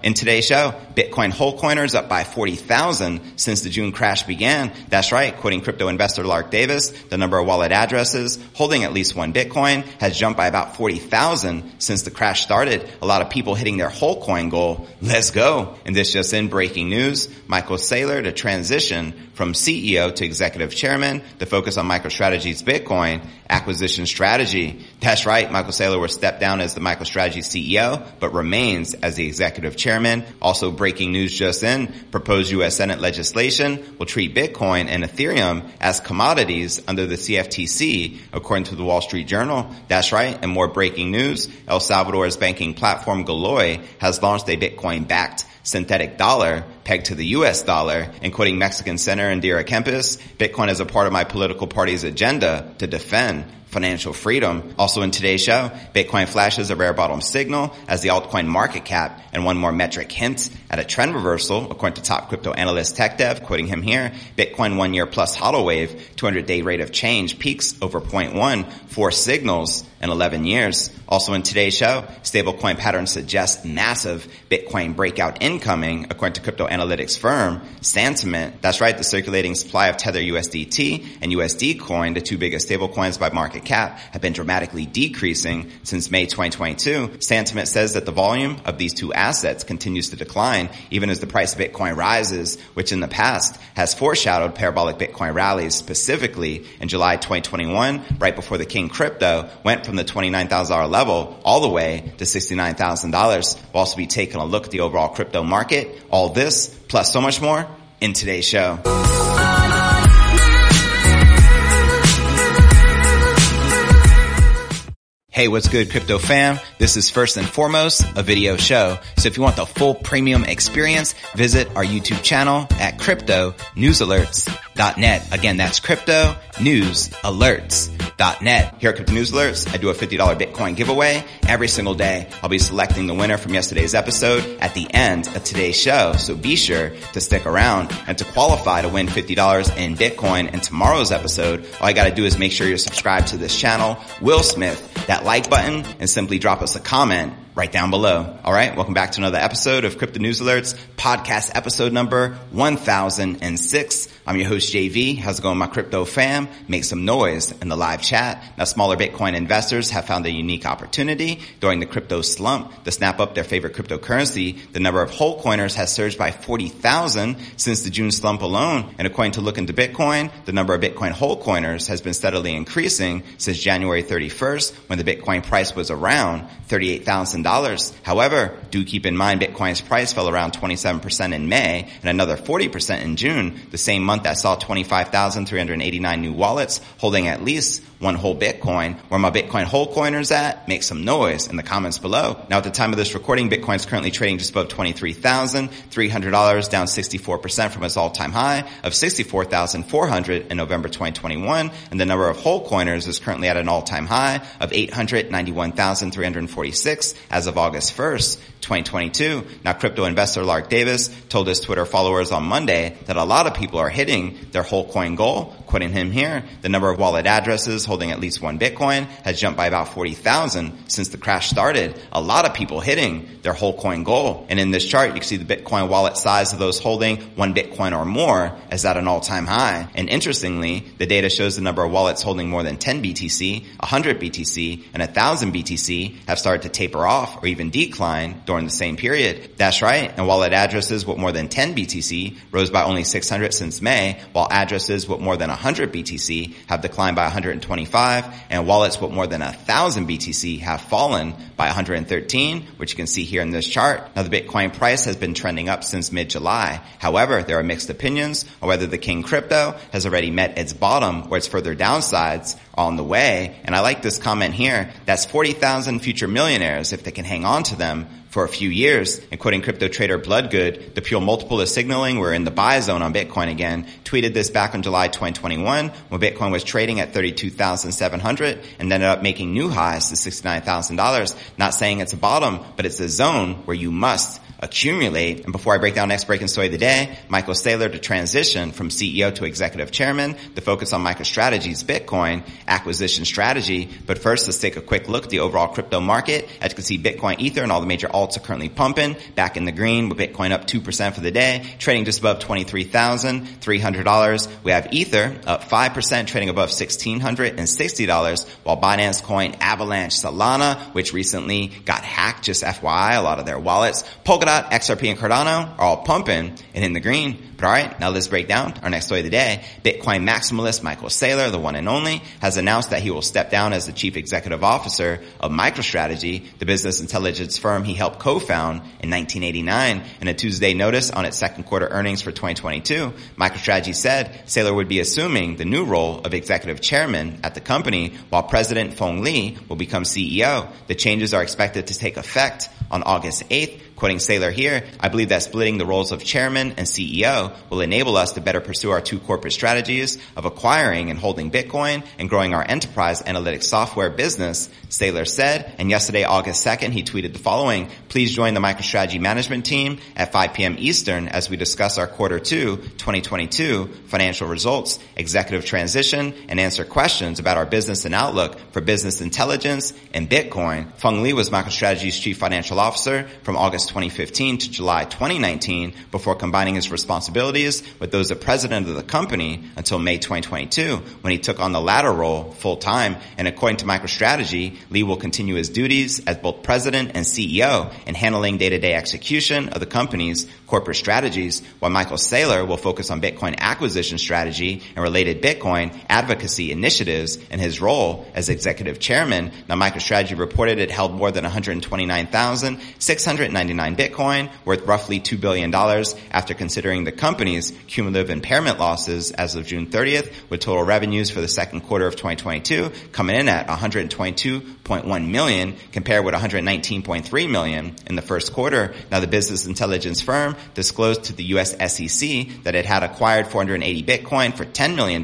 In today's show, Bitcoin whole coiners up by 40,000 since the June crash began. That's right, quoting crypto investor Lark Davis, the number of wallet addresses holding at least one Bitcoin has jumped by about 40,000 since the crash started. A lot of people hitting their whole coin goal. Let's go. And this just in breaking news, Michael Saylor to transition from CEO to executive chairman to focus on MicroStrategy's Bitcoin acquisition strategy. That's right, Michael Saylor will step down as the Michael MicroStrategy CEO, but remains as the executive chairman. Also breaking news just in, proposed U.S. Senate legislation will treat Bitcoin and Ethereum as commodities under the CFTC, according to the Wall Street Journal. That's right, and more breaking news, El Salvador's banking platform Galoy has launched a Bitcoin-backed synthetic dollar pegged to the US dollar and quoting Mexican Senator Indira Kempis, Bitcoin is a part of my political party's agenda to defend financial freedom. Also in today's show, Bitcoin flashes a rare bottom signal as the altcoin market cap and one more metric hints at a trend reversal according to top crypto analyst TechDev, quoting him here, Bitcoin one year plus hodl wave, 200 day rate of change peaks over 0.1, four signals in 11 years. Also in today's show, stablecoin patterns suggest massive Bitcoin breakout incoming according to crypto analytics firm Santiment. That's right, the circulating supply of Tether USDT and USD coin, the two biggest stablecoins by market cap, have been dramatically decreasing since May 2022. Santiment says that the volume of these two assets continues to decline even as the price of Bitcoin rises, which in the past has foreshadowed parabolic Bitcoin rallies specifically in July 2021, right before the King crypto went from the $29,000 level all the way to $69,000. We'll also be taking a look at the overall crypto market. All this plus so much more in today's show. Hey, what's good, crypto fam? This is first and foremost a video show. So if you want the full premium experience, visit our YouTube channel at cryptonewsalerts.net. Again, that's cryptonewsalerts.net. Here at Crypto News Alerts, I do a $50 Bitcoin giveaway every single day. I'll be selecting the winner from yesterday's episode at the end of today's show. So be sure to stick around and to qualify to win $50 in Bitcoin in tomorrow's episode. All I gotta do is make sure you're subscribed to this channel. Will Smith, that like button and simply drop us a comment right down below. All right. Welcome back to another episode of Crypto News Alerts podcast episode number 1006. I'm your host JV. How's it going, my crypto fam? Make some noise in the live chat. Now, smaller Bitcoin investors have found a unique opportunity during the crypto slump to snap up their favorite cryptocurrency. The number of whole coiners has surged by 40,000 since the June slump alone. And according to Look into Bitcoin, the number of Bitcoin whole coiners has been steadily increasing since January 31st when the Bitcoin price was around $38,000. However, do keep in mind Bitcoin's price fell around 27% in May and another 40% in June, the same month that saw 25,389 new wallets holding at least one whole Bitcoin. Where my Bitcoin whole coiners at? Make some noise in the comments below. Now at the time of this recording, Bitcoin is currently trading just above $23,300, down 64% from its all-time high of 64,400 in November 2021. And the number of whole coiners is currently at an all-time high of 891,346 as of August 1st, 2022. Now crypto investor Lark Davis told his Twitter followers on Monday that a lot of people are hitting their whole coin goal Quoting him here, the number of wallet addresses holding at least one Bitcoin has jumped by about 40,000 since the crash started. A lot of people hitting their whole coin goal. And in this chart, you can see the Bitcoin wallet size of those holding one Bitcoin or more is at an all-time high. And interestingly, the data shows the number of wallets holding more than 10 BTC, 100 BTC, and 1000 BTC have started to taper off or even decline during the same period. That's right. And wallet addresses with more than 10 BTC rose by only 600 since May, while addresses with more than 100 BTC have declined by 125, and wallets with more than 1000 BTC have fallen by 113, which you can see here in this chart. Now the Bitcoin price has been trending up since mid-July. However, there are mixed opinions on whether the King crypto has already met its bottom or its further downsides on the way. And I like this comment here. That's 40,000 future millionaires if they can hang on to them for a few years. And quoting crypto trader Bloodgood, the Puell multiple is signaling we're in the buy zone on Bitcoin again. Tweeted this back in July 2021 when Bitcoin was trading at 32,700 and ended up making new highs to $69,000. Not saying it's a bottom, but it's a zone where you must accumulate. And before I break down next breaking story of the day, Michael Saylor to transition from CEO to executive chairman, the focus on MicroStrategy's Bitcoin acquisition strategy. But first, let's take a quick look at the overall crypto market. As you can see, Bitcoin, Ether, and all the major alts are currently pumping back in the green with Bitcoin up 2% for the day, trading just above $23,300. We have Ether up 5%, trading above $1,660, while Binance Coin, Avalanche, Solana, which recently got hacked, just FYI, a lot of their wallets, Polkadot, XRP, and Cardano are all pumping and in the green. But alright, now let's break down our next story of the day. Bitcoin maximalist Michael Saylor, the one and only, has announced that he will step down as the chief executive officer of MicroStrategy, the business intelligence firm he helped co-found in 1989. In a Tuesday notice on its second quarter earnings for 2022, MicroStrategy said Saylor would be assuming the new role of executive chairman at the company, while President Phong Le will become CEO. The changes are expected to take effect on August 8th. Quoting Saylor here, I believe that splitting the roles of chairman and CEO will enable us to better pursue our two corporate strategies of acquiring and holding Bitcoin and growing our enterprise analytics software business, Saylor said. And yesterday, August 2nd, he tweeted the following, please join the MicroStrategy management team at 5 p.m. Eastern as we discuss our quarter two 2022 financial results, executive transition, and answer questions about our business and outlook for business intelligence and Bitcoin. Phong Le was MicroStrategy's chief financial officer from August 2015 to July 2019 before combining his responsibilities with those of president of the company until May 2022 when he took on the latter role full time. And according to MicroStrategy, Le will continue his duties as both president and CEO in handling day-to-day execution of the company's corporate strategies, while Michael Saylor will focus on Bitcoin acquisition strategy and related Bitcoin advocacy initiatives in his role as executive chairman. Now MicroStrategy reported it held more than 129,699 Bitcoin, worth roughly $2 billion after considering the company's cumulative impairment losses as of June 30th, with total revenues for the second quarter of 2022 coming in at 122.1 million compared with 119.3 million in the first quarter. Now the business intelligence firm disclosed to the US SEC that it had acquired 480 Bitcoin for $10 million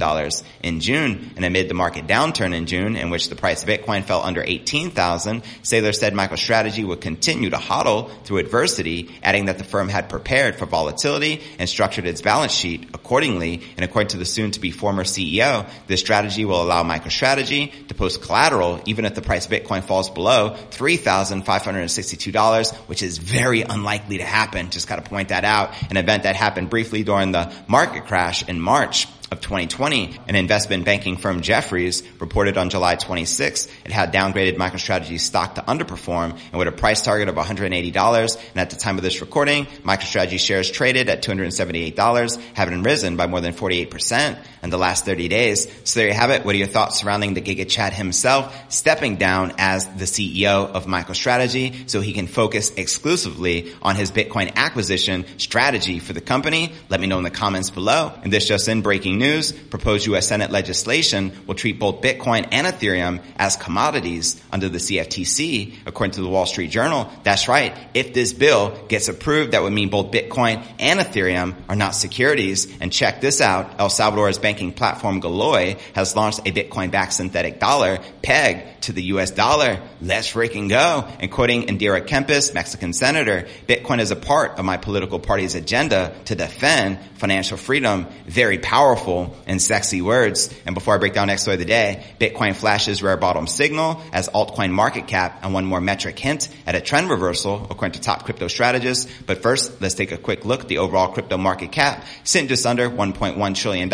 in June and amid the market downturn in June in which the price of Bitcoin fell under 18,000, Saylor said MicroStrategy would continue to hodl through adversity, adding that the firm had prepared for volatility and structured its balance sheet accordingly. And according to the soon to be former CEO, this strategy will allow MicroStrategy to post collateral even if the price of Bitcoin falls below $3,562, which is very unlikely to happen. Just got to point that out. An event that happened briefly during the market crash in March of 2020, an investment banking firm Jefferies reported on July 26 it had downgraded MicroStrategy's stock to underperform and with a price target of $180. And at the time of this recording, MicroStrategy shares traded at $278, having risen by more than 48% in the last 30 days. So there you have it. What are your thoughts surrounding the Giga Chad himself stepping down as the CEO of MicroStrategy so he can focus exclusively on his Bitcoin acquisition strategy for the company? Let me know in the comments below. And this just in breaking news, proposed U.S. Senate legislation will treat both Bitcoin and Ethereum as commodities under the CFTC, according to the Wall Street Journal. That's right. If this bill gets approved, that would mean both Bitcoin and Ethereum are not securities. And check this out. El Salvador's banking platform Galoy has launched a Bitcoin-backed synthetic dollar, PEG, to the US dollar. Let's freaking go. And quoting Indira Kempis, Mexican senator, Bitcoin is a part of my political party's agenda to defend financial freedom. Very powerful and sexy words. And before I break down next story of the day, Bitcoin flashes rare bottom signal as altcoin market cap and one more metric hint at a trend reversal according to top crypto strategists. But first, let's take a quick look at the overall crypto market cap sitting just under $1.1 trillion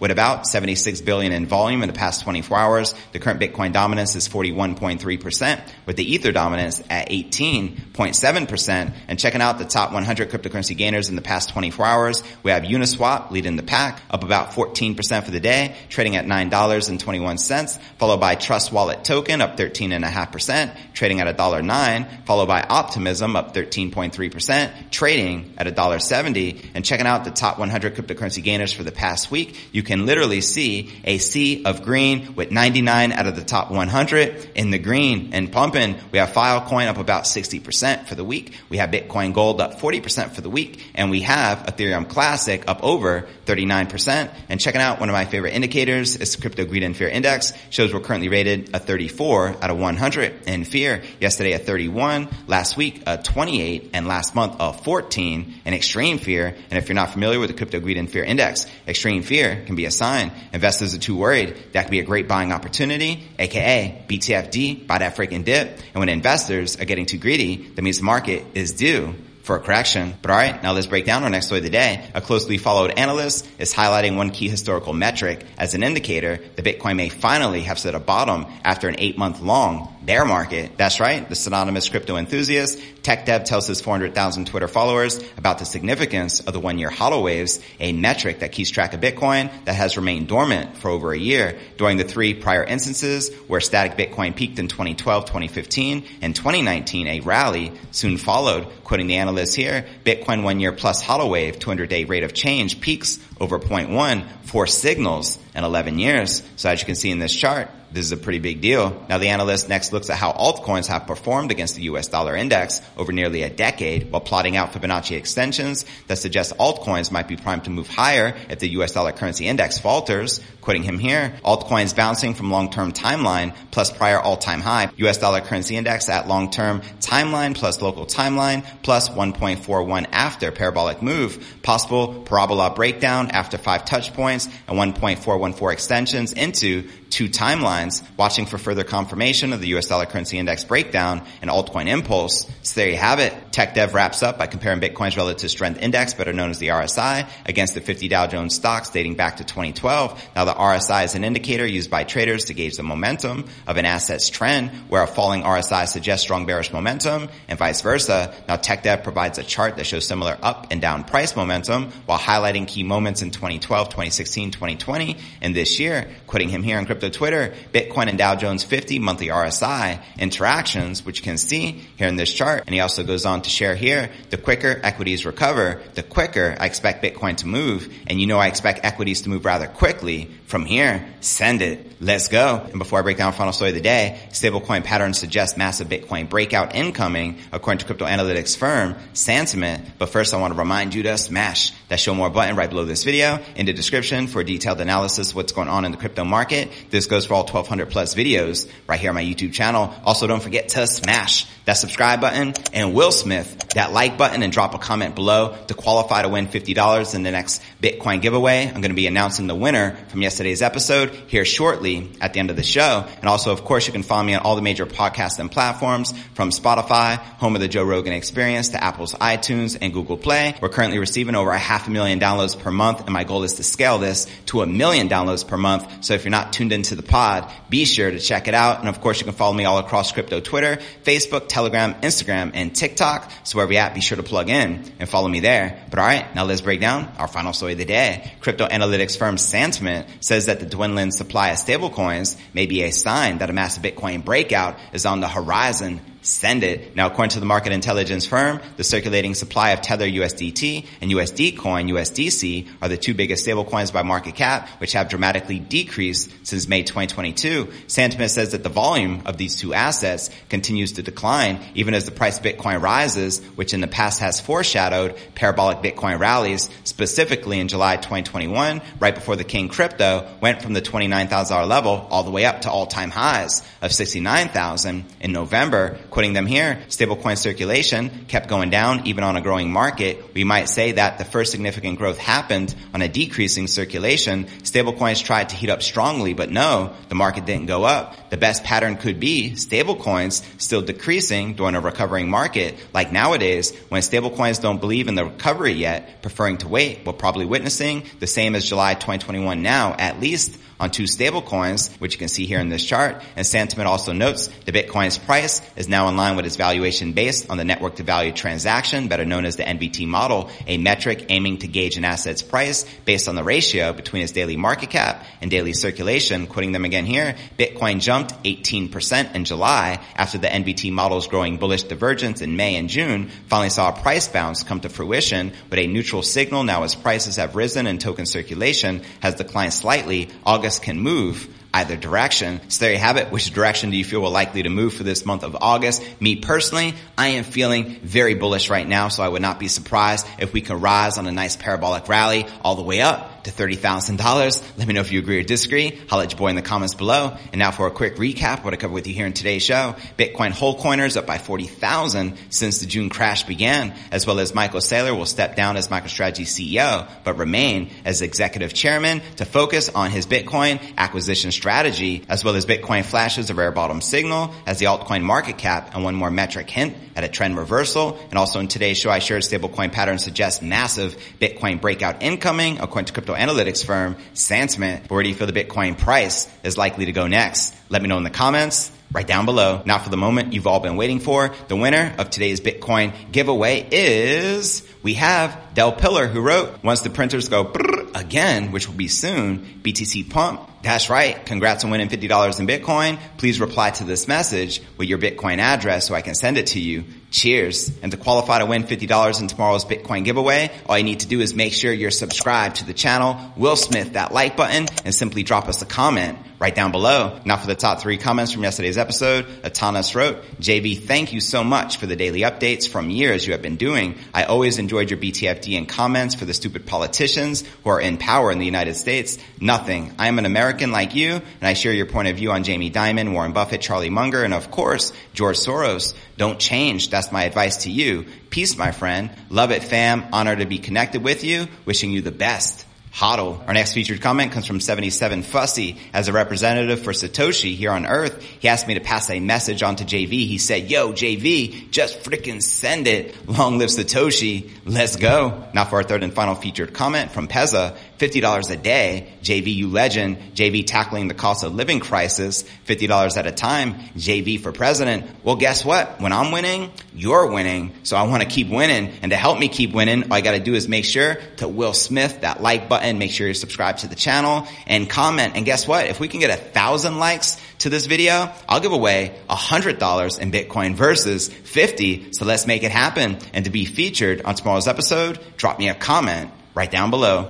with about 76 billion in volume in the past 24 hours. The current Bitcoin dominance is 41.3% with the Ether dominance at 18.7%. And checking out the top 100 cryptocurrency gainers in the past 24 hours, we have Uniswap leading the pack up about 14% for the day, trading at $9.21, followed by Trust Wallet Token up 13.5%, trading at $1.09, followed by Optimism up 13.3%, trading at $1.70. And checking out the top 100 cryptocurrency gainers for the past week, you can literally see a sea of green with 99 out of the top 100 in the green and pumping. We have Filecoin up about 60% for the week. We have Bitcoin Gold up 40% for the week. And we have Ethereum Classic up over 39%. And checking out one of my favorite indicators is Crypto Greed and Fear Index. Shows we're currently rated a 34 out of 100 in fear. Yesterday a 31, last week a 28, and last month a 14 in extreme fear. And if you're not familiar with the Crypto Greed and Fear Index, extreme fear can be a sign investors are too worried. That could be a great buying opportunity, aka BTFD, buy that freaking dip. And when investors are getting too greedy, that means the market is due for a correction. But alright, now let's break down our next story of the day. A closely followed analyst is highlighting one key historical metric as an indicator that Bitcoin may finally have set a bottom after an eight month long bear market. That's right, the synonymous crypto enthusiast. Tech Dev tells his 400,000 Twitter followers about the significance of the one year hodl waves, a metric that keeps track of Bitcoin that has remained dormant for over a year. During the three prior instances where static Bitcoin peaked in 2012, 2015, and 2019, a rally soon followed. Quoting the analyst here, Bitcoin one year plus hodl wave 200 day rate of change peaks over 0.1 for signals in 11 years. So as you can see in this chart, this is a pretty big deal. Now the analyst next looks at how altcoins have performed against the US dollar index over nearly a decade while plotting out Fibonacci extensions that suggest altcoins might be primed to move higher if the US dollar currency index falters. Quoting him here, altcoins bouncing from long-term timeline plus prior all-time high. US dollar currency index at long-term timeline plus local timeline plus 1.41 after parabolic move. Possible parabola breakdown after five touch points and 1.414 extensions into two timelines, watching for further confirmation of the US dollar currency index breakdown and altcoin impulse. So there you have it. Tech Dev wraps up by comparing Bitcoin's relative strength index, better known as the RSI, against the 50 Dow Jones stocks dating back to 2012. Now the RSI is an indicator used by traders to gauge the momentum of an asset's trend, where a falling RSI suggests strong bearish momentum and vice versa. Now Tech Dev provides a chart that shows similar up and down price momentum while highlighting key moments in 2012, 2016, 2020, and this year, quoting him here on Crypto Twitter, Bitcoin and Dow Jones 50 monthly RSI interactions, which you can see here in this chart. And he also goes on to share here, the quicker equities recover, the quicker I expect Bitcoin to move. And you know I expect equities to move rather quickly. From here, send it. Let's go. And before I break down final story of the day, stablecoin patterns suggest massive Bitcoin breakout incoming, according to crypto analytics firm Santiment. But first I want to remind you to smash that show more button right below this video in the description for detailed analysis of what's going on in the crypto market. This goes for all 1200 plus videos right here on my YouTube channel. Also don't forget to smash that subscribe button and Will Smith that like button and drop a comment below to qualify to win $50 in the next Bitcoin giveaway. I'm going to be announcing the winner from yesterday's episode here shortly at the end of the show. And also, of course, you can follow me on all the major podcasts and platforms from Spotify, home of the Joe Rogan experience to Apple's iTunes and Google Play. We're currently receiving over a half a million downloads per month and my goal is to scale this to a million downloads per month. So if you're not tuned into the pod, be sure to check it out. And of course, you can follow me all across crypto Twitter, Facebook, Telegram, Instagram, and TikTok. So where we at, be sure to plug in and follow me there. But all right, now let's break down our final story of the day. Crypto analytics firm Santiment says that the dwindling supply of stablecoins may be a sign that a massive Bitcoin breakout is on the horizon send it. Now, according to the market intelligence firm, the circulating supply of Tether USDT and USD coin USDC are the two biggest stablecoins by market cap, which have dramatically decreased since May 2022. Santiment says that the volume of these two assets continues to decline even as the price of Bitcoin rises, which in the past has foreshadowed parabolic Bitcoin rallies, specifically in July 2021, right before the King crypto went from the $29,000 level all the way up to all-time highs of 69,000 in November. Quoting them here, stablecoin circulation kept going down even on a growing market. We might say that the first significant growth happened on a decreasing circulation. Stablecoins tried to heat up strongly, but no, the market didn't go up. The best pattern could be stablecoins still decreasing during a recovering market. Like nowadays, when stablecoins don't believe in the recovery yet, preferring to wait, we're probably witnessing the same as July 2021 now, at least on two stable coins, which you can see here in this chart. And Santiment also notes the Bitcoin's price is now in line with its valuation based on the network to value transaction, better known as the NVT model, a metric aiming to gauge an asset's price based on the ratio between its daily market cap and daily circulation. Quoting them again here, Bitcoin jumped 18% in July after the NVT model's growing bullish divergence in May and June finally saw a price bounce come to fruition with a neutral signal now as prices have risen and token circulation has declined slightly. August can move either direction. So there you have it. Which direction do you feel will likely to move for this month of August? Me personally, I am feeling very bullish right now, so I would not be surprised if we can rise on a nice parabolic rally all the way up to $30,000. Let me know if you agree or disagree. I'll let your boy in the comments below. And now for a quick recap, what I covered with you here in today's show. Bitcoin whole coiners up by 40,000 since the June crash began, as well as Michael Saylor will step down as MicroStrategy CEO, but remain as executive chairman to focus on his Bitcoin acquisition strategy, as well as Bitcoin flashes a rare bottom signal as the altcoin market cap and one more metric hint at a trend reversal. And also in today's show, I shared stablecoin pattern suggests massive Bitcoin breakout incoming according to crypto analytics firm Santiment. Where do you feel the Bitcoin price is likely to go next? Let me know in the comments right down below. Now for the moment you've all been waiting for, the winner of today's Bitcoin giveaway is, we have Del Pillar who wrote, once the printers go again, which will be soon, BTC pump. That's right. Congrats on winning $50 in Bitcoin. Please reply to this message with your Bitcoin address so I can send it to you. Cheers. And to qualify to win $50 in tomorrow's Bitcoin giveaway, all you need to do is make sure you're subscribed to the channel, Will Smith that like button, and simply drop us a comment right down below. Now for the top three comments from yesterday's episode, Atanas wrote, JV, thank you so much for the daily updates from years you have been doing. I always enjoyed your BTFD and comments for the stupid politicians who are in power in the United States. Nothing. I am an American like you, and I share your point of view on Jamie Dimon, Warren Buffett, Charlie Munger, and of course, George Soros. Don't change. That's my advice to you. Peace, my friend. Love it, fam. Honor to be connected with you. Wishing you the best. HODL. Our next featured comment comes from 77 Fussy. As a representative for Satoshi here on Earth, he asked me to pass a message on to JV. He said, yo, JV, just freaking send it. Long live Satoshi. Let's go. Now for our third and final featured comment from Pezza. $50 a day, JVU legend, JV tackling the cost of living crisis, $50 at a time, JV for president. Well, guess what? When I'm winning, you're winning. So I want to keep winning. And to help me keep winning, all I got to do is make sure to Will Smith that like button, make sure you subscribe to the channel and comment. And guess what? If we can get a thousand likes to this video, I'll give away a hundred dollars in Bitcoin versus 50. So let's make it happen. And to be featured on tomorrow's episode, drop me a comment right down below.